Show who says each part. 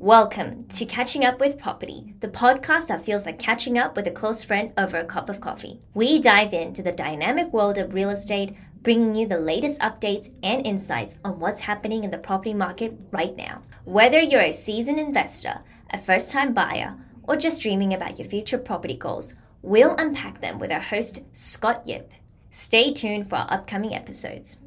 Speaker 1: Welcome to Catching Up with Property, the podcast that feels like catching up with a close friend over a cup of coffee. We dive into the dynamic world of real estate, bringing you the latest updates and insights on what's happening in the property market right now. Whether you're a seasoned investor, a first time buyer, or just dreaming about your future property goals, we'll unpack them with our host, Scott Yip. Stay tuned for our upcoming episodes.